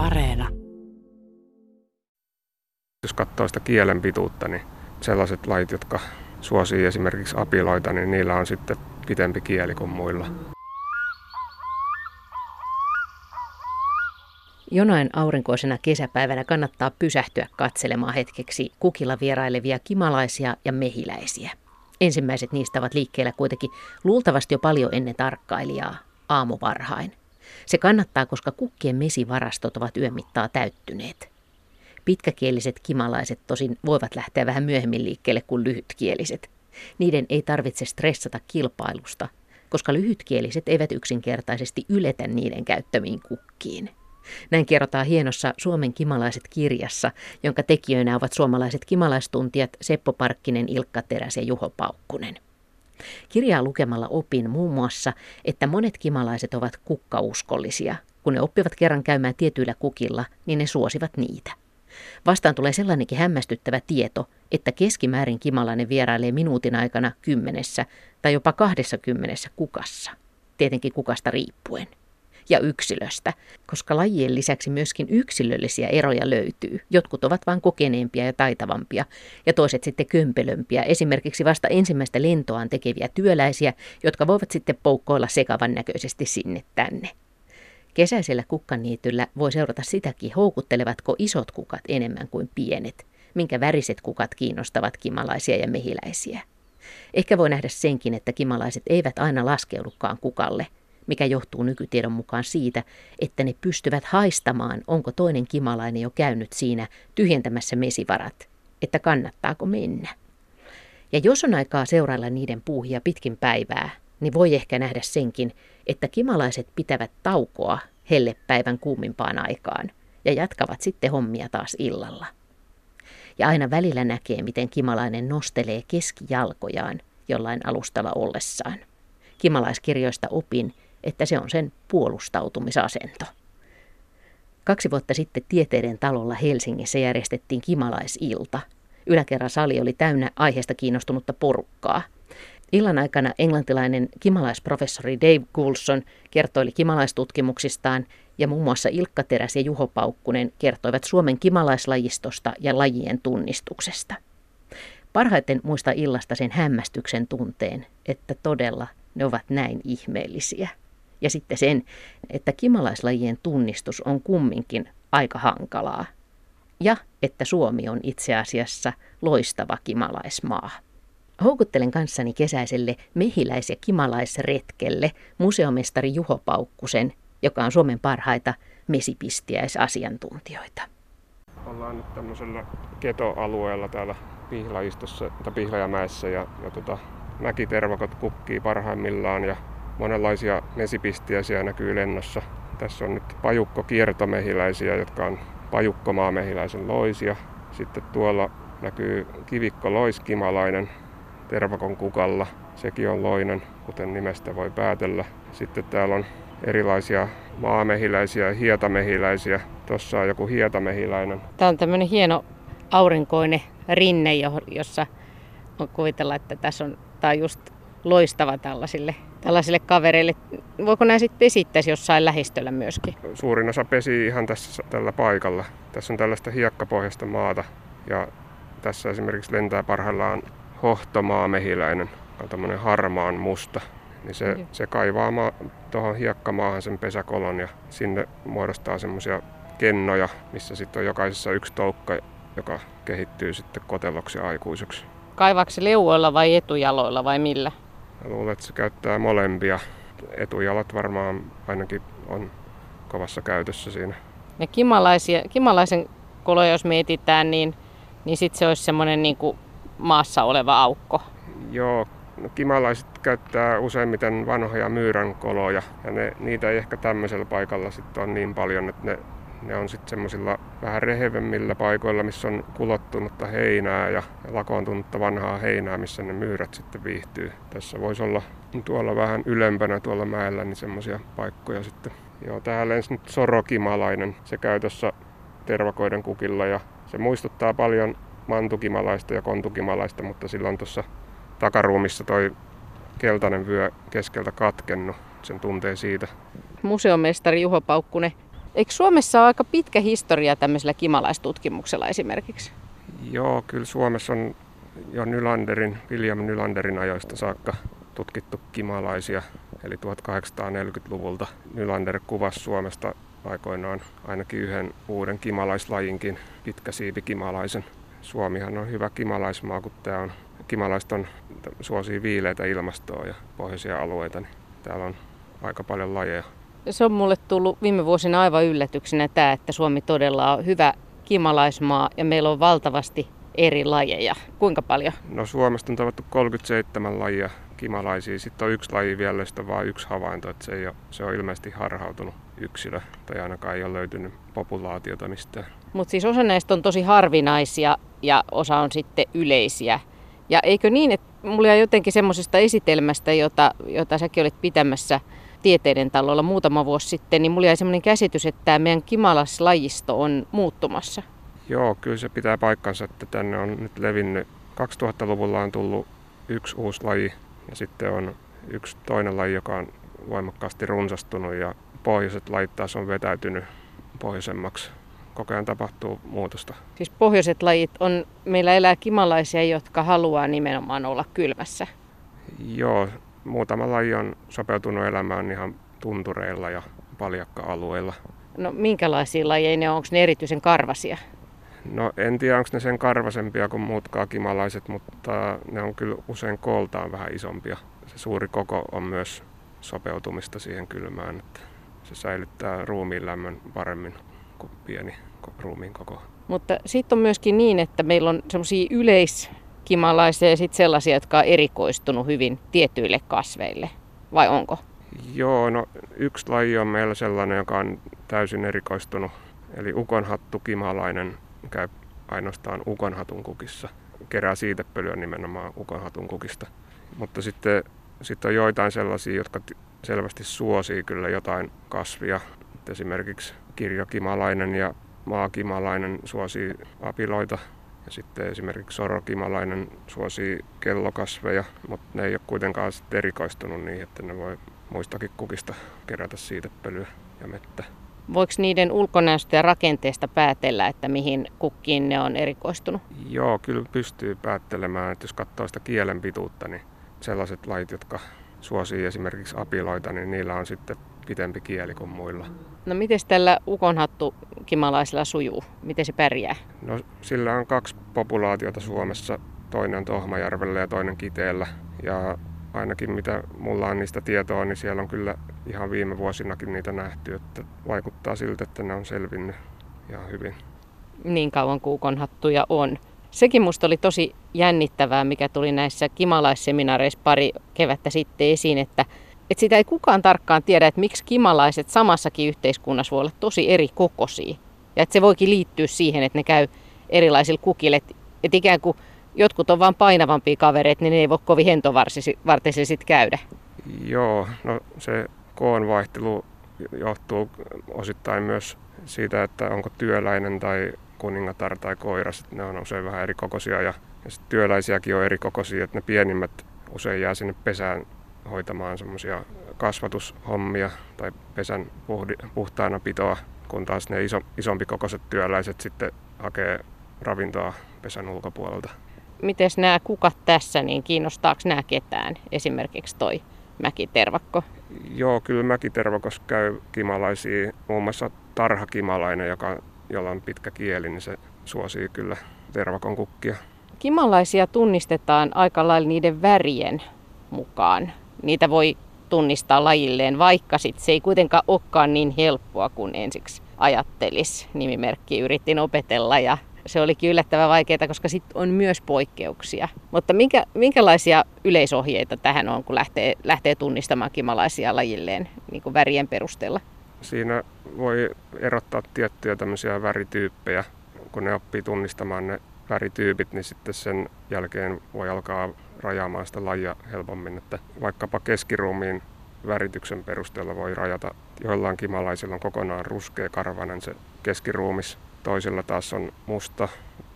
Areena. Jos katsoo sitä kielen pituutta, niin sellaiset lajit, jotka suosii esimerkiksi apiloita, niin niillä on sitten pitempi kieli kuin muilla. Jonain aurinkoisena kesäpäivänä kannattaa pysähtyä katselemaan hetkeksi kukilla vierailevia kimalaisia ja mehiläisiä. Ensimmäiset niistä ovat liikkeellä kuitenkin luultavasti jo paljon ennen tarkkailijaa, aamuvarhain. Se kannattaa, koska kukkien mesivarastot ovat yön mittaa täyttyneet. Pitkäkieliset kimalaiset tosin voivat lähteä vähän myöhemmin liikkeelle kuin lyhytkieliset. Niiden ei tarvitse stressata kilpailusta, koska lyhytkieliset eivät yksinkertaisesti yletä niiden käyttämiin kukkiin. Näin kerrotaan hienossa Suomen kimalaiset kirjassa, jonka tekijöinä ovat suomalaiset kimalaistuntijat Seppo Parkkinen, Ilkka Teräs ja Juho Paukkunen. Kirjaa lukemalla opin muun muassa, että monet kimalaiset ovat kukkauskollisia. Kun ne oppivat kerran käymään tietyillä kukilla, niin ne suosivat niitä. Vastaan tulee sellainenkin hämmästyttävä tieto, että keskimäärin kimalainen vierailee minuutin aikana kymmenessä tai jopa kahdessa kymmenessä kukassa. Tietenkin kukasta riippuen ja yksilöstä, koska lajien lisäksi myöskin yksilöllisiä eroja löytyy. Jotkut ovat vain kokeneempia ja taitavampia ja toiset sitten kömpelömpiä, esimerkiksi vasta ensimmäistä lentoaan tekeviä työläisiä, jotka voivat sitten poukkoilla sekavan näköisesti sinne tänne. Kesäisellä kukkaniityllä voi seurata sitäkin, houkuttelevatko isot kukat enemmän kuin pienet, minkä väriset kukat kiinnostavat kimalaisia ja mehiläisiä. Ehkä voi nähdä senkin, että kimalaiset eivät aina laskeudukaan kukalle – mikä johtuu nykytiedon mukaan siitä, että ne pystyvät haistamaan, onko toinen kimalainen jo käynyt siinä tyhjentämässä mesivarat, että kannattaako mennä. Ja jos on aikaa seurailla niiden puuhia pitkin päivää, niin voi ehkä nähdä senkin, että kimalaiset pitävät taukoa hellepäivän kuumimpaan aikaan ja jatkavat sitten hommia taas illalla. Ja aina välillä näkee, miten kimalainen nostelee keskijalkojaan jollain alustalla ollessaan. Kimalaiskirjoista opin, että se on sen puolustautumisasento. Kaksi vuotta sitten Tieteiden talolla Helsingissä järjestettiin kimalaisilta. Yläkerran sali oli täynnä aiheesta kiinnostunutta porukkaa. Illan aikana englantilainen kimalaisprofessori Dave Coulson kertoi kimalaistutkimuksistaan ja muun muassa Ilkka Teräs ja Juho Paukkunen kertoivat Suomen kimalaislajistosta ja lajien tunnistuksesta. Parhaiten muista illasta sen hämmästyksen tunteen, että todella ne ovat näin ihmeellisiä ja sitten sen, että kimalaislajien tunnistus on kumminkin aika hankalaa. Ja että Suomi on itse asiassa loistava kimalaismaa. Houkuttelen kanssani kesäiselle mehiläis- ja kimalaisretkelle museomestari Juho Paukkusen, joka on Suomen parhaita mesipistiäisasiantuntijoita. Ollaan nyt tämmöisellä ketoalueella täällä Pihlajistossa, tai Pihlajamäessä ja, ja tota, mäkitervakot kukkii parhaimmillaan ja monenlaisia mesipistiäisiä näkyy lennossa. Tässä on nyt pajukko kiertomehiläisiä, jotka on pajukkomaamehiläisen loisia. Sitten tuolla näkyy kivikko loiskimalainen tervakon kukalla. Sekin on loinen, kuten nimestä voi päätellä. Sitten täällä on erilaisia maamehiläisiä ja hietamehiläisiä. Tuossa on joku hietamehiläinen. Tämä on tämmöinen hieno aurinkoinen rinne, jossa on kuvitella, että tässä on, tämä on just loistava tällaisille, tällaisille kavereille. Voiko nämä sitten pesittäisi jossain lähistöllä myöskin? Suurin osa pesi ihan tässä tällä paikalla. Tässä on tällaista hiekkapohjasta maata ja tässä esimerkiksi lentää parhaillaan hohtomaa mehiläinen, on tämmöinen harmaan musta. Niin se, se kaivaa maa, tuohon hiekkamaahan sen pesäkolon ja sinne muodostaa semmoisia kennoja, missä sitten on jokaisessa yksi toukka, joka kehittyy sitten koteloksi aikuiseksi. Kaivaako se leuoilla vai etujaloilla vai millä? Luulen, että se käyttää molempia. Etujalat varmaan ainakin on kovassa käytössä siinä. Ja kimalaisia, kimalaisen koloja jos mietitään, niin, niin sitten se olisi semmoinen niin kuin maassa oleva aukko. Joo, no, kimalaiset käyttää useimmiten vanhoja myyrän koloja ja ne, niitä ei ehkä tämmöisellä paikalla sitten ole niin paljon, että ne ne on sitten semmoisilla vähän rehevemmillä paikoilla, missä on kulottunutta heinää ja lakoontunutta vanhaa heinää, missä ne myyrät sitten viihtyy. Tässä voisi olla tuolla vähän ylempänä tuolla mäellä niin semmoisia paikkoja sitten. Joo, tää lensi nyt sorokimalainen. Se käy tuossa tervakoiden kukilla ja se muistuttaa paljon mantukimalaista ja kontukimalaista, mutta sillä on tuossa takaruumissa toi keltainen vyö keskeltä katkennut. Sen tuntee siitä. Museomestari Juho Paukkunen Eikö Suomessa ole aika pitkä historia tämmöisellä kimalaistutkimuksella esimerkiksi? Joo, kyllä Suomessa on jo Nylanderin, William Nylanderin ajoista saakka tutkittu kimalaisia. Eli 1840-luvulta Nylander kuvasi Suomesta aikoinaan ainakin yhden uuden kimalaislajinkin, pitkäsiipikimalaisen. Suomihan on hyvä kimalaismaa, kun tämä on, kimalaiset on, suosii viileitä ilmastoa ja pohjoisia alueita, niin täällä on aika paljon lajeja. Se on mulle tullut viime vuosina aivan yllätyksenä tämä, että Suomi todella on hyvä kimalaismaa ja meillä on valtavasti eri lajeja. Kuinka paljon? No Suomesta on tavattu 37 lajia kimalaisia. Sitten on yksi laji vielä, josta vain yksi havainto, että se, ei ole, se on ilmeisesti harhautunut yksilö, tai ainakaan ei ole löytynyt populaatiota mistään. Mutta siis osa näistä on tosi harvinaisia ja osa on sitten yleisiä. Ja eikö niin, että mulla jäi jotenkin semmoisesta esitelmästä, jota, jota säkin olit pitämässä tieteiden talolla muutama vuosi sitten, niin mulla jäi semmoinen käsitys, että tämä meidän kimalaslajisto on muuttumassa. Joo, kyllä se pitää paikkansa, että tänne on nyt levinnyt. 2000-luvulla on tullut yksi uusi laji ja sitten on yksi toinen laji, joka on voimakkaasti runsastunut ja pohjoiset lajit taas on vetäytynyt pohjoisemmaksi. Koko ajan tapahtuu muutosta. Siis pohjoiset lajit on, meillä elää kimalaisia, jotka haluaa nimenomaan olla kylmässä. Joo, muutama laji on sopeutunut elämään ihan tuntureilla ja paljakka-alueilla. No minkälaisia lajeja ne on? Onko ne erityisen karvasia? No en tiedä, onko ne sen karvasempia kuin muut kimalaiset, mutta ne on kyllä usein kooltaan vähän isompia. Se suuri koko on myös sopeutumista siihen kylmään, että se säilyttää ruumiin lämmön paremmin kuin pieni ruumiin koko. Mutta sitten on myöskin niin, että meillä on semmoisia yleiskimalaisia ja sitten sellaisia, jotka on erikoistunut hyvin tietyille kasveille. Vai onko? Joo, no yksi laji on meillä sellainen, joka on täysin erikoistunut. Eli ukonhattu kimalainen käy ainoastaan ukonhatun kukissa. Kerää siitepölyä nimenomaan ukonhatun kukista. Mutta sitten, sitten on joitain sellaisia, jotka selvästi suosii kyllä jotain kasvia. Esimerkiksi kirjokimalainen ja maakimalainen suosii apiloita. Ja sitten esimerkiksi sorokimalainen suosii kellokasveja, mutta ne ei ole kuitenkaan sitten erikoistunut niin, että ne voi muistakin kukista kerätä siitepölyä ja mettä. Voiko niiden ulkonäöstä ja rakenteesta päätellä, että mihin kukkiin ne on erikoistunut? Joo, kyllä pystyy päättelemään. Että jos katsoo sitä kielen pituutta, niin sellaiset lait, jotka suosii esimerkiksi apiloita, niin niillä on sitten pitempi kieli kuin muilla. No miten tällä ukonhattu kimalaisella sujuu? Miten se pärjää? No sillä on kaksi populaatiota Suomessa. Toinen on Tohmajärvellä ja toinen Kiteellä. Ja ainakin mitä mulla on niistä tietoa, niin siellä on kyllä ihan viime vuosinakin niitä nähty, että vaikuttaa siltä, että ne on selvinnyt ihan hyvin. Niin kauan kuin ukonhattuja on. Sekin musta oli tosi jännittävää, mikä tuli näissä kimalaisseminaareissa pari kevättä sitten esiin, että, että sitä ei kukaan tarkkaan tiedä, että miksi kimalaiset samassakin yhteiskunnassa voi olla tosi eri kokoisia. Ja että se voikin liittyä siihen, että ne käy erilaisilla kukille. Että, että ikään kuin jotkut on vain painavampia kavereita, niin ne ei voi kovin hentovartisesti sitten käydä. Joo, no se koon vaihtelu johtuu osittain myös siitä, että onko työläinen tai kuningatar tai koira, ne on usein vähän eri kokoisia ja, ja työläisiäkin on eri kokoisia, että ne pienimmät usein jää sinne pesään hoitamaan semmoisia kasvatushommia tai pesän puhtaana pitoa, kun taas ne iso, isompi kokoiset työläiset sitten hakee ravintoa pesän ulkopuolelta. Miten nämä kukat tässä, niin kiinnostaako nämä ketään? Esimerkiksi toi mäkitervakko? Joo, kyllä mäkitervakos käy kimalaisia, muun muassa tarhakimalainen, joka, jolla on pitkä kieli, niin se suosii kyllä tervakon kukkia. Kimalaisia tunnistetaan aika lailla niiden värien mukaan. Niitä voi tunnistaa lajilleen, vaikka sit se ei kuitenkaan olekaan niin helppoa kuin ensiksi ajattelis. Nimimerkki yritin opetella ja se olikin yllättävän vaikeaa, koska sitten on myös poikkeuksia. Mutta minkä, minkälaisia yleisohjeita tähän on, kun lähtee, lähtee tunnistamaan kimalaisia lajilleen niin kuin värien perusteella? Siinä voi erottaa tiettyjä tämmöisiä värityyppejä. Kun ne oppii tunnistamaan ne värityypit, niin sitten sen jälkeen voi alkaa rajaamaan sitä lajia helpommin. Että vaikkapa keskiruumiin värityksen perusteella voi rajata. Joillain kimalaisilla on kokonaan ruskea karvanen se keskiruumis Toisilla taas on musta,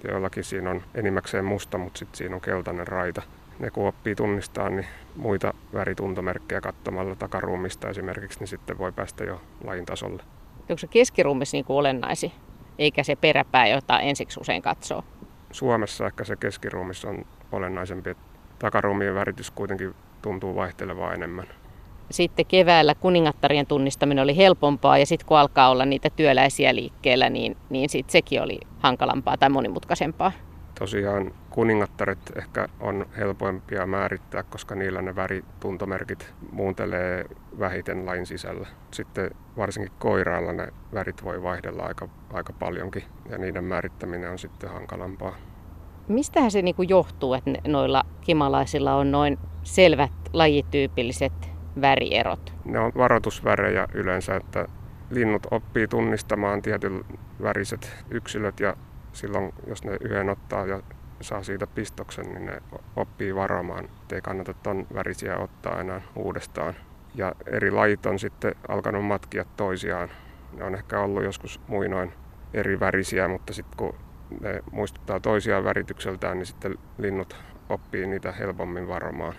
joillakin siinä on enimmäkseen musta, mutta sitten siinä on keltainen raita. Ne kun oppii tunnistaa niin muita värituntomerkkejä katsomalla takaruumista esimerkiksi, niin sitten voi päästä jo lajin tasolle. Onko se keskiruumis niin kuin olennaisi, eikä se peräpää, jota ensiksi usein katsoo? Suomessa ehkä se keskiruumis on olennaisempi. Takaruumien väritys kuitenkin tuntuu vaihtelevaa enemmän. Sitten keväällä kuningattarien tunnistaminen oli helpompaa ja sitten kun alkaa olla niitä työläisiä liikkeellä, niin, niin sit sekin oli hankalampaa tai monimutkaisempaa. Tosiaan kuningattaret ehkä on helpoimpia määrittää, koska niillä ne värituntomerkit muuntelee vähiten lain sisällä. Sitten varsinkin koiraalla ne värit voi vaihdella aika, aika paljonkin ja niiden määrittäminen on sitten hankalampaa. Mistähän se niin johtuu, että noilla kimalaisilla on noin selvät lajityypilliset värierot? Ne on varoitusvärejä yleensä, että linnut oppii tunnistamaan tietyn väriset yksilöt ja silloin jos ne yhden ottaa ja saa siitä pistoksen, niin ne oppii varomaan, ettei kannata ton värisiä ottaa enää uudestaan. Ja eri lajit on sitten alkanut matkia toisiaan. Ne on ehkä ollut joskus muinoin eri värisiä, mutta sitten kun ne muistuttaa toisiaan väritykseltään, niin sitten linnut oppii niitä helpommin varomaan.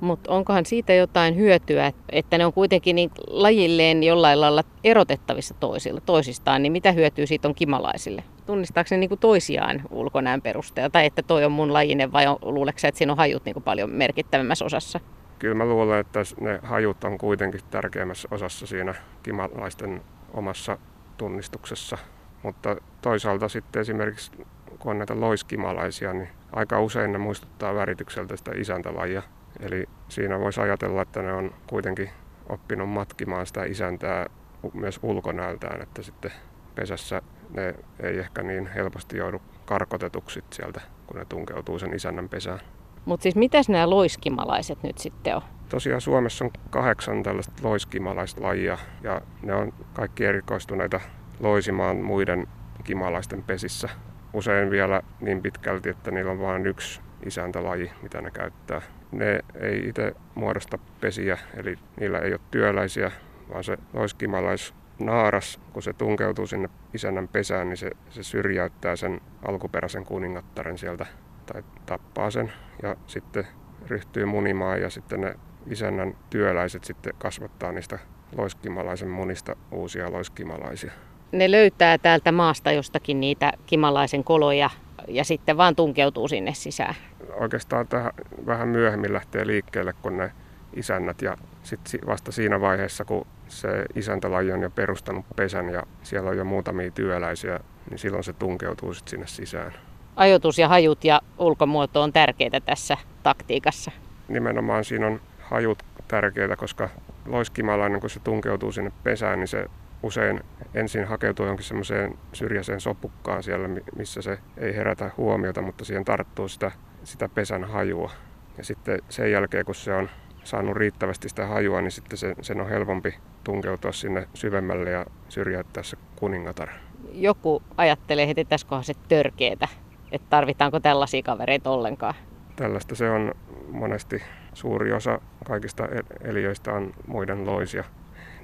Mutta onkohan siitä jotain hyötyä, että ne on kuitenkin niin lajilleen jollain lailla erotettavissa toisilla, toisistaan, niin mitä hyötyä siitä on kimalaisille? Tunnistaako ne niin toisiaan ulkonäön perusteella, tai että toi on mun lajinen, vai luuleeko että siinä on hajut niin paljon merkittävämmässä osassa? Kyllä mä luulen, että ne hajut on kuitenkin tärkeimmässä osassa siinä kimalaisten omassa tunnistuksessa. Mutta toisaalta sitten esimerkiksi kun on näitä loiskimalaisia, niin aika usein ne muistuttaa väritykseltä sitä isäntälajia. Eli siinä voisi ajatella, että ne on kuitenkin oppinut matkimaan sitä isäntää myös ulkonäöltään, että sitten pesässä ne ei ehkä niin helposti joudu karkotetuksi sieltä, kun ne tunkeutuu sen isännän pesään. Mutta siis mitäs nämä loiskimalaiset nyt sitten on? Tosiaan Suomessa on kahdeksan tällaista loiskimalaislajia ja ne on kaikki erikoistuneita loisimaan muiden kimalaisten pesissä. Usein vielä niin pitkälti, että niillä on vain yksi isäntälaji, mitä ne käyttää. Ne ei itse muodosta pesiä, eli niillä ei ole työläisiä, vaan se loiskimalais naaras, kun se tunkeutuu sinne isännän pesään, niin se, se syrjäyttää sen alkuperäisen kuningattaren sieltä tai tappaa sen ja sitten ryhtyy munimaan ja sitten ne isännän työläiset sitten kasvattaa niistä loiskimalaisen munista uusia loiskimalaisia. Ne löytää täältä maasta jostakin niitä kimalaisen koloja ja sitten vaan tunkeutuu sinne sisään. Oikeastaan tähän vähän myöhemmin lähtee liikkeelle, kun ne isännät ja sitten vasta siinä vaiheessa, kun se isäntälaji on jo perustanut pesän ja siellä on jo muutamia työläisiä, niin silloin se tunkeutuu sitten sinne sisään. Ajoitus ja hajut ja ulkomuoto on tärkeitä tässä taktiikassa. Nimenomaan siinä on hajut tärkeitä, koska loiskimalainen, kun se tunkeutuu sinne pesään, niin se usein ensin hakeutuu jonkin semmoiseen syrjäiseen sopukkaan siellä, missä se ei herätä huomiota, mutta siihen tarttuu sitä, sitä pesän hajua. Ja sitten sen jälkeen, kun se on saanut riittävästi sitä hajua, niin sitten se, sen on helpompi tunkeutua sinne syvemmälle ja syrjäyttää se kuningatar. Joku ajattelee heti, että se törkeetä, että tarvitaanko tällaisia kavereita ollenkaan. Tällaista se on monesti suuri osa kaikista eliöistä on muiden loisia.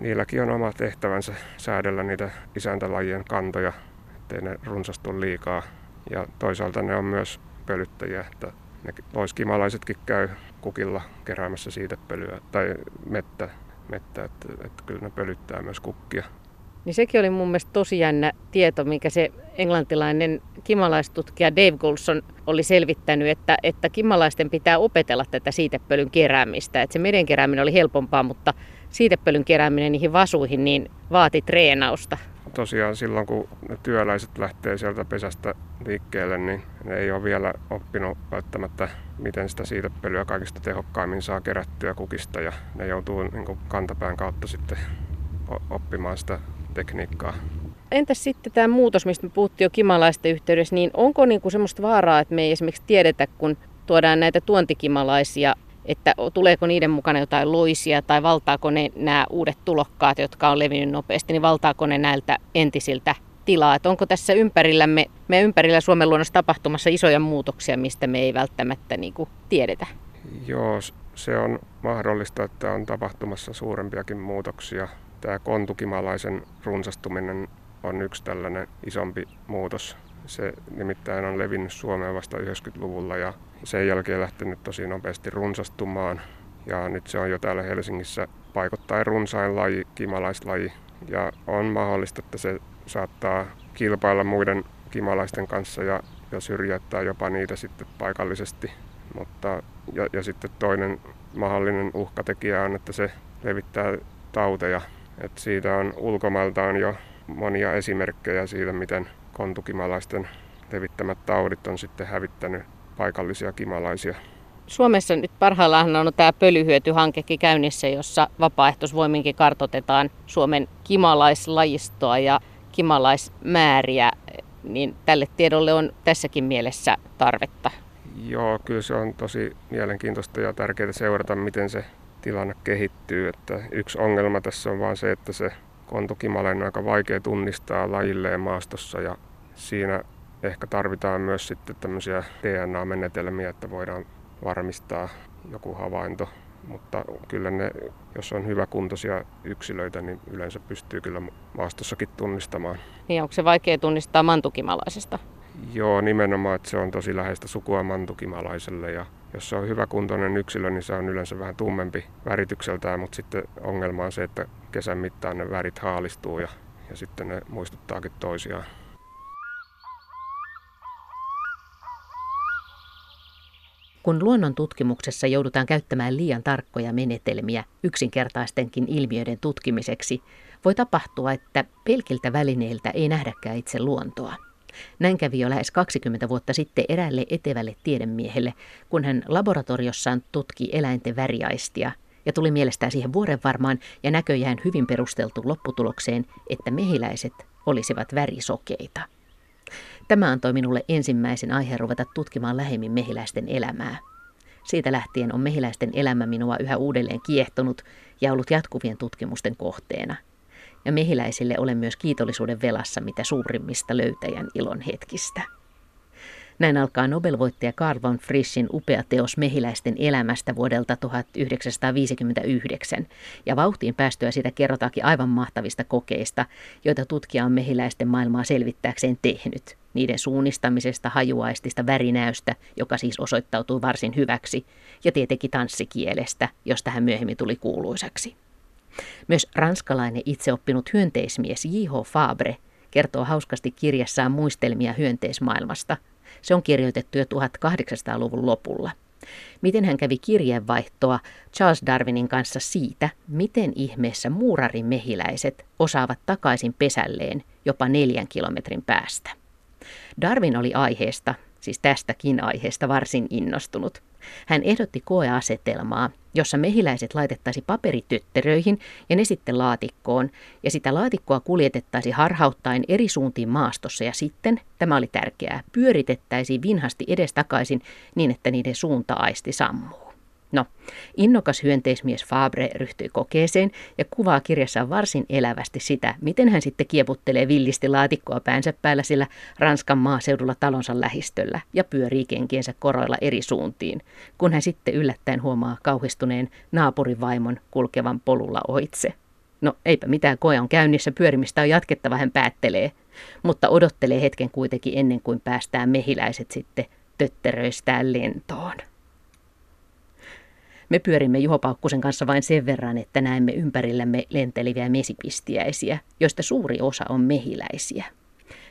Niilläkin on oma tehtävänsä säädellä niitä isäntälajien kantoja, ettei ne runsastu liikaa. Ja toisaalta ne on myös pölyttäjiä, että ne loiskimalaisetkin käy kukilla keräämässä siitepölyä tai mettä, mettä että, että kyllä ne pölyttää myös kukkia. Niin sekin oli mun mielestä tosi jännä tieto, mikä se englantilainen kimalaistutkija Dave Goulson oli selvittänyt, että, että kimalaisten pitää opetella tätä siitepölyn keräämistä. Että se meden kerääminen oli helpompaa, mutta siitepölyn kerääminen niihin vasuihin niin vaati treenausta. Tosiaan silloin, kun ne työläiset lähtee sieltä pesästä liikkeelle, niin ne ei ole vielä oppinut välttämättä, miten sitä siitepölyä kaikista tehokkaimmin saa kerättyä kukista. Ja ne joutuu niin kantapään kautta sitten oppimaan sitä tekniikkaa. Entäs sitten tämä muutos, mistä me puhuttiin jo kimalaisten yhteydessä, niin onko niinku semmoista vaaraa, että me ei esimerkiksi tiedetä, kun tuodaan näitä tuontikimalaisia, että tuleeko niiden mukana jotain loisia tai valtaako ne nämä uudet tulokkaat, jotka on levinnyt nopeasti, niin valtaako ne näiltä entisiltä tilaa? Että onko tässä ympärillämme, me ympärillä Suomen luonnossa tapahtumassa isoja muutoksia, mistä me ei välttämättä niin kuin tiedetä? Joo, se on mahdollista, että on tapahtumassa suurempiakin muutoksia. Tämä kontukimalaisen runsastuminen on yksi tällainen isompi muutos. Se nimittäin on levinnyt Suomeen vasta 90-luvulla ja sen jälkeen lähtenyt tosi nopeasti runsastumaan. Ja nyt se on jo täällä Helsingissä paikottain runsain laji, kimalaislaji. ja on mahdollista, että se saattaa kilpailla muiden kimalaisten kanssa ja, ja syrjäyttää jopa niitä sitten paikallisesti. Mutta, ja, ja sitten toinen mahdollinen uhkatekijä on, että se levittää tauteja. Et siitä on ulkomailta on jo monia esimerkkejä siitä, miten kontukimalaisten levittämät taudit on sitten hävittänyt paikallisia kimalaisia. Suomessa nyt parhaillaan on tämä pölyhyötyhankekin käynnissä, jossa vapaaehtoisvoiminkin kartotetaan Suomen kimalaislajistoa ja kimalaismääriä, niin tälle tiedolle on tässäkin mielessä tarvetta. Joo, kyllä se on tosi mielenkiintoista ja tärkeää seurata, miten se tilanne kehittyy. Että yksi ongelma tässä on vaan se, että se kontukimale on aika vaikea tunnistaa lajilleen maastossa ja siinä ehkä tarvitaan myös sitten tämmöisiä DNA-menetelmiä, että voidaan varmistaa joku havainto. Mutta kyllä ne, jos on hyväkuntoisia yksilöitä, niin yleensä pystyy kyllä maastossakin tunnistamaan. Niin onko se vaikea tunnistaa mantukimalaisesta? Joo, nimenomaan, että se on tosi läheistä sukua mantukimalaiselle ja jos se on hyväkuntoinen yksilö, niin se on yleensä vähän tummempi väritykseltään, mutta sitten ongelma on se, että kesän mittaan ne värit haalistuu ja, ja sitten ne muistuttaakin toisiaan. Kun luonnon tutkimuksessa joudutaan käyttämään liian tarkkoja menetelmiä yksinkertaistenkin ilmiöiden tutkimiseksi, voi tapahtua, että pelkiltä välineiltä ei nähdäkään itse luontoa. Näin kävi jo lähes 20 vuotta sitten eräälle etevälle tiedemiehelle, kun hän laboratoriossaan tutki eläinten väriaistia ja tuli mielestään siihen vuoren varmaan ja näköjään hyvin perusteltu lopputulokseen, että mehiläiset olisivat värisokeita. Tämä antoi minulle ensimmäisen aiheen ruveta tutkimaan lähemmin mehiläisten elämää. Siitä lähtien on mehiläisten elämä minua yhä uudelleen kiehtonut ja ollut jatkuvien tutkimusten kohteena. Ja mehiläisille olen myös kiitollisuuden velassa mitä suurimmista löytäjän ilon hetkistä. Näin alkaa Nobelvoittaja Karl von Frischin upea teos mehiläisten elämästä vuodelta 1959, ja vauhtiin päästyä sitä kerrotaankin aivan mahtavista kokeista, joita tutkija on mehiläisten maailmaa selvittääkseen tehnyt. Niiden suunnistamisesta, hajuaistista, värinäystä, joka siis osoittautui varsin hyväksi, ja tietenkin tanssikielestä, josta hän myöhemmin tuli kuuluisaksi. Myös ranskalainen itseoppinut hyönteismies J.H. Fabre kertoo hauskasti kirjassaan muistelmia hyönteismaailmasta – se on kirjoitettu jo 1800-luvun lopulla. Miten hän kävi kirjeenvaihtoa Charles Darwinin kanssa siitä, miten ihmeessä muurarin mehiläiset osaavat takaisin pesälleen jopa neljän kilometrin päästä. Darwin oli aiheesta, siis tästäkin aiheesta varsin innostunut. Hän ehdotti koeasetelmaa, jossa mehiläiset laitettaisiin paperitytteröihin ja ne sitten laatikkoon, ja sitä laatikkoa kuljetettaisiin harhauttaen eri suuntiin maastossa, ja sitten, tämä oli tärkeää, pyöritettäisiin vinhasti edestakaisin niin, että niiden suunta-aisti sammuu. No, innokas hyönteismies Fabre ryhtyi kokeeseen ja kuvaa kirjassa varsin elävästi sitä, miten hän sitten kieputtelee villisti laatikkoa päänsä päällä sillä Ranskan maaseudulla talonsa lähistöllä ja pyörii kenkiensä koroilla eri suuntiin, kun hän sitten yllättäen huomaa kauhistuneen naapurivaimon kulkevan polulla ohitse. No eipä mitään, koe on käynnissä, pyörimistä on jatkettava, hän päättelee, mutta odottelee hetken kuitenkin ennen kuin päästään mehiläiset sitten tötteröistään lentoon. Me pyörimme Juho Paukkusen kanssa vain sen verran, että näemme ympärillämme lenteleviä mesipistiäisiä, joista suuri osa on mehiläisiä.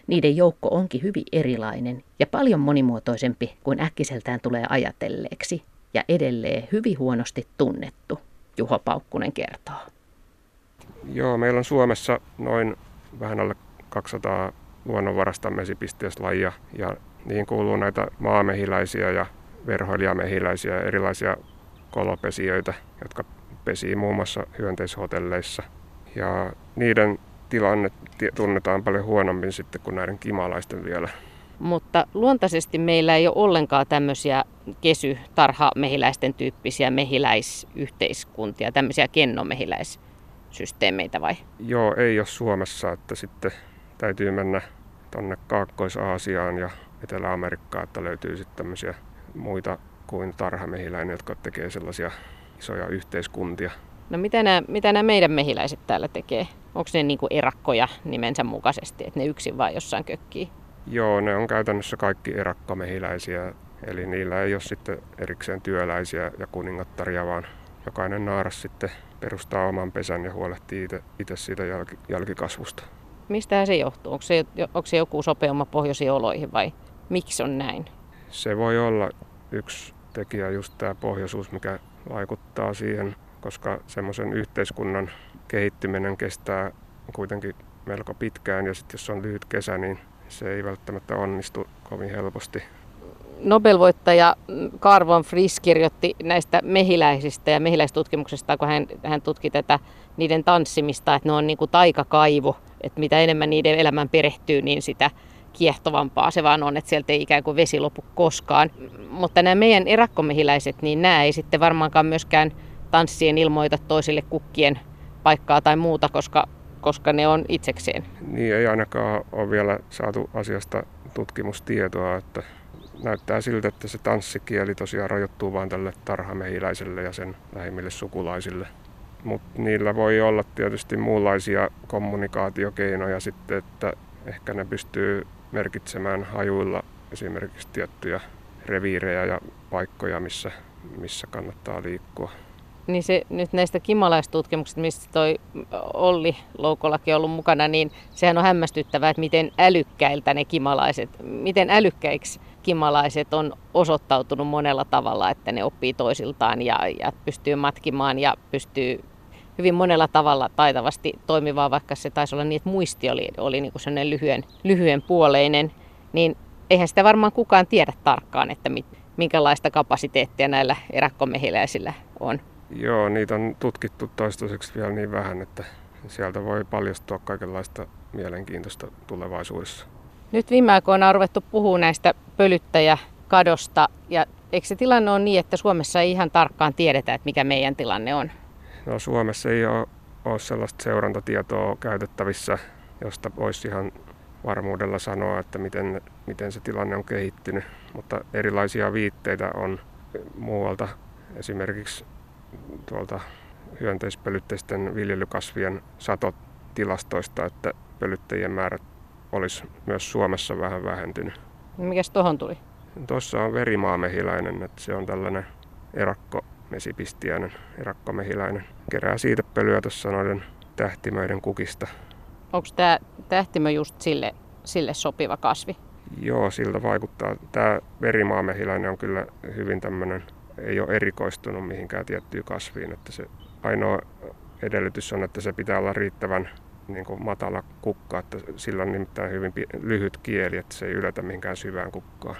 Niiden joukko onkin hyvin erilainen ja paljon monimuotoisempi kuin äkkiseltään tulee ajatelleeksi ja edelleen hyvin huonosti tunnettu, Juho Paukkunen kertoo. Joo, meillä on Suomessa noin vähän alle 200 luonnonvarasta mesipistiäislajia ja niihin kuuluu näitä maamehiläisiä ja verhoilijamehiläisiä ja erilaisia kolopesijöitä, jotka pesii muun muassa hyönteishotelleissa. Ja niiden tilanne tunnetaan paljon huonommin sitten kuin näiden kimalaisten vielä. Mutta luontaisesti meillä ei ole ollenkaan tämmöisiä kesy-tarhamehiläisten tyyppisiä mehiläisyhteiskuntia, tämmöisiä kennomehiläissysteemeitä vai? Joo, ei ole Suomessa, että sitten täytyy mennä tuonne Kaakkois-Aasiaan ja Etelä-Amerikkaan, että löytyy sitten tämmöisiä muita kuin tarhamehiläinen, jotka tekee sellaisia isoja yhteiskuntia. No mitä nämä, mitä nämä meidän mehiläiset täällä tekee? Onko ne niin erakkoja nimensä mukaisesti, että ne yksin vaan jossain kökkii? Joo, ne on käytännössä kaikki erakkomehiläisiä, eli niillä ei ole sitten erikseen työläisiä ja kuningattaria, vaan jokainen naaras sitten perustaa oman pesän ja huolehtii itse siitä jälki, jälkikasvusta. Mistä se johtuu? Onko se, onko se joku sopeuma pohjoisiin oloihin vai miksi on näin? Se voi olla yksi tekijä just tämä pohjoisuus, mikä vaikuttaa siihen, koska semmoisen yhteiskunnan kehittyminen kestää kuitenkin melko pitkään ja sitten jos on lyhyt kesä, niin se ei välttämättä onnistu kovin helposti. Nobel-voittaja Carl von Frisch kirjoitti näistä mehiläisistä ja mehiläistutkimuksesta, kun hän, hän tutki tätä niiden tanssimista, että ne on niin kuin taikakaivo, että mitä enemmän niiden elämän perehtyy, niin sitä kiehtovampaa se vaan on, että sieltä ei ikään kuin vesi lopu koskaan. Mutta nämä meidän erakkomehiläiset, niin nämä ei sitten varmaankaan myöskään tanssien ilmoita toisille kukkien paikkaa tai muuta, koska, koska ne on itsekseen. Niin ei ainakaan ole vielä saatu asiasta tutkimustietoa, että näyttää siltä, että se tanssikieli tosiaan rajoittuu vain tälle tarhamehiläiselle ja sen lähimmille sukulaisille. Mutta niillä voi olla tietysti muunlaisia kommunikaatiokeinoja sitten, että ehkä ne pystyy merkitsemään hajuilla esimerkiksi tiettyjä reviirejä ja paikkoja, missä, missä kannattaa liikkua. Niin se nyt näistä kimalaistutkimuksista, mistä toi Olli Loukolakin on ollut mukana, niin sehän on hämmästyttävää, että miten älykkäiltä ne kimalaiset, miten älykkäiksi kimalaiset on osoittautunut monella tavalla, että ne oppii toisiltaan ja, ja pystyy matkimaan ja pystyy hyvin monella tavalla taitavasti toimivaa, vaikka se taisi olla niin, että muisti oli, oli niin kuin sellainen lyhyen, lyhyen puoleinen, niin eihän sitä varmaan kukaan tiedä tarkkaan, että mit, minkälaista kapasiteettia näillä erakkomehiläisillä on. Joo, niitä on tutkittu toistaiseksi vielä niin vähän, että sieltä voi paljastua kaikenlaista mielenkiintoista tulevaisuudessa. Nyt viime aikoina on ruvettu puhua näistä pölyttäjäkadosta ja eikö se tilanne ole niin, että Suomessa ei ihan tarkkaan tiedetä, että mikä meidän tilanne on? No Suomessa ei ole, ole sellaista seurantatietoa käytettävissä, josta voisi ihan varmuudella sanoa, että miten, miten se tilanne on kehittynyt, mutta erilaisia viitteitä on muualta, esimerkiksi tuolta hyönteispölytteisten viljelykasvien satotilastoista, että pölyttäjien määrät olisi myös Suomessa vähän vähentynyt. Mikäs tuohon tuli? Tuossa on verimaamehiläinen, että se on tällainen erakko mesipistiäinen erakkomehiläinen. Kerää siitä pölyä tuossa noiden tähtimöiden kukista. Onko tämä tähtimö just sille, sille sopiva kasvi? Joo, siltä vaikuttaa. Tämä verimaamehiläinen on kyllä hyvin tämmöinen, ei ole erikoistunut mihinkään tiettyyn kasviin. Että se ainoa edellytys on, että se pitää olla riittävän niin kuin matala kukka, että sillä on nimittäin hyvin lyhyt kieli, että se ei yletä mihinkään syvään kukkaan.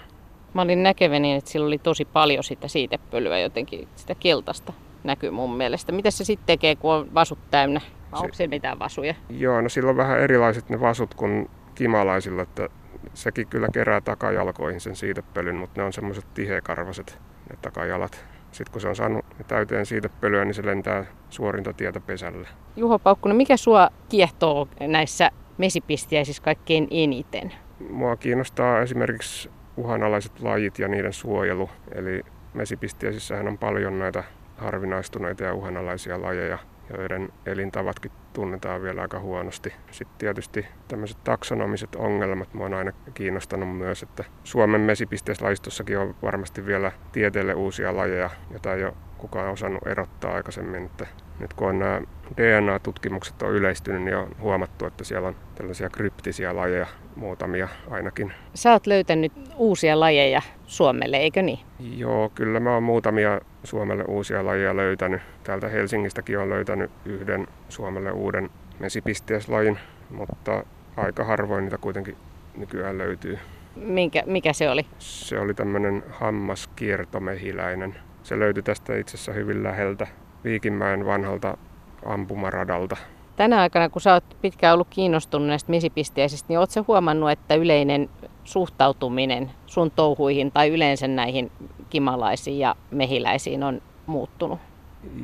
Mä olin näkeväni, että sillä oli tosi paljon sitä siitepölyä jotenkin, sitä keltaista näkyy mun mielestä. Mitä se sitten tekee, kun on vasut täynnä? Onko se mitään vasuja? Joo, no sillä on vähän erilaiset ne vasut kuin kimalaisilla, että sekin kyllä kerää takajalkoihin sen siitepölyn, mutta ne on semmoiset tihekarvaset ne takajalat. Sitten kun se on saanut täyteen siitepölyä, niin se lentää suorinta tietä pesälle. Juho Paukkunen, mikä sua kiehtoo näissä mesipistiäisissä kaikkein eniten? Mua kiinnostaa esimerkiksi uhanalaiset lajit ja niiden suojelu. Eli mesipistiäisissähän on paljon näitä harvinaistuneita ja uhanalaisia lajeja, joiden elintavatkin tunnetaan vielä aika huonosti. Sitten tietysti tämmöiset taksonomiset ongelmat mua on aina kiinnostanut myös, että Suomen mesipisteeslajistossakin on varmasti vielä tieteelle uusia lajeja, joita ei ole kukaan osannut erottaa aikaisemmin. Että nyt kun on nämä DNA-tutkimukset on yleistynyt, niin on huomattu, että siellä on tällaisia kryptisiä lajeja, muutamia ainakin. Sä oot löytänyt uusia lajeja Suomelle, eikö niin? Joo, kyllä mä oon muutamia Suomelle uusia lajeja löytänyt. Täältä Helsingistäkin on löytänyt yhden Suomelle uuden mesipisteislajin, mutta aika harvoin niitä kuitenkin nykyään löytyy. Minkä, mikä se oli? Se oli tämmöinen hammaskiertomehiläinen. Se löytyi tästä itse asiassa hyvin läheltä Viikinmäen vanhalta ampumaradalta. Tänä aikana, kun sä oot pitkään ollut kiinnostunut näistä mesipisteisistä, niin ootko huomannut, että yleinen suhtautuminen sun touhuihin tai yleensä näihin kimalaisiin ja mehiläisiin on muuttunut?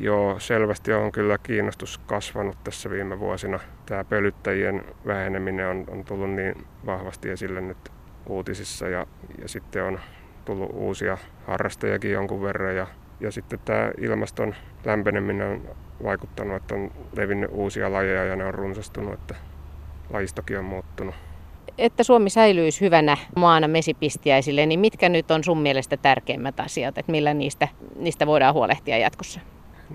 Joo, selvästi on kyllä kiinnostus kasvanut tässä viime vuosina. Tämä pölyttäjien väheneminen on, on tullut niin vahvasti esille nyt uutisissa ja, ja sitten on tullut uusia harrastajakin jonkun verran ja, ja sitten tämä ilmaston lämpeneminen on vaikuttanut, että on levinnyt uusia lajeja ja ne on runsastunut, että lajistokin on muuttunut. Että Suomi säilyisi hyvänä maana mesipistiäisille, niin mitkä nyt on sun mielestä tärkeimmät asiat, että millä niistä, niistä voidaan huolehtia jatkossa?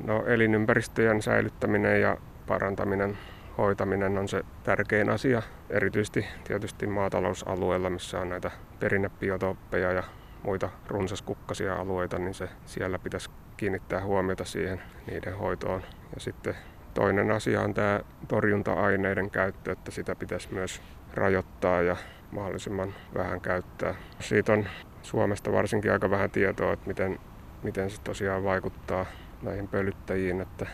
No elinympäristöjen säilyttäminen ja parantaminen, hoitaminen on se tärkein asia. Erityisesti tietysti maatalousalueella, missä on näitä perinnebiotooppeja ja muita runsaskukkasia alueita, niin se siellä pitäisi kiinnittää huomiota siihen niiden hoitoon. Ja sitten toinen asia on tämä torjunta-aineiden käyttö, että sitä pitäisi myös rajoittaa ja mahdollisimman vähän käyttää. Siitä on Suomesta varsinkin aika vähän tietoa, että miten, miten se tosiaan vaikuttaa näihin pölyttäjiin, että,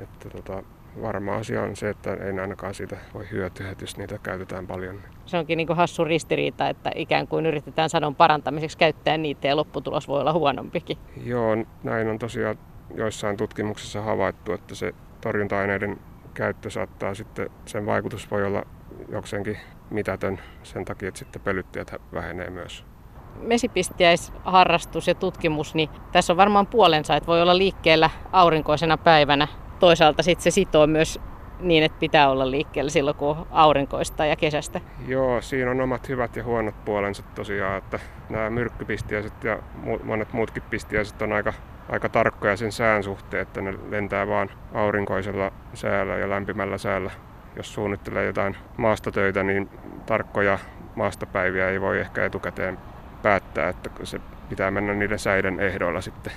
että tota, varma asia on se, että ei ainakaan siitä voi hyötyä, että jos niitä käytetään paljon. Se onkin niin hassu ristiriita, että ikään kuin yritetään sadon parantamiseksi käyttää niitä ja lopputulos voi olla huonompikin. Joo, näin on tosiaan joissain tutkimuksissa havaittu, että se torjunta-aineiden käyttö saattaa sitten, sen vaikutus voi olla jokseenkin mitätön sen takia, että sitten pölyttäjät vähenee myös mesipistiäisharrastus ja tutkimus, niin tässä on varmaan puolensa, että voi olla liikkeellä aurinkoisena päivänä. Toisaalta sitten se sitoo myös niin, että pitää olla liikkeellä silloin, kun on aurinkoista ja kesästä. Joo, siinä on omat hyvät ja huonot puolensa tosiaan, että nämä myrkkypistiäiset ja monet muutkin pistiäiset on aika, aika tarkkoja sen sään suhteen, että ne lentää vaan aurinkoisella säällä ja lämpimällä säällä. Jos suunnittelee jotain maastotöitä, niin tarkkoja maastopäiviä ei voi ehkä etukäteen päättää, että se pitää mennä niiden säiden ehdoilla sitten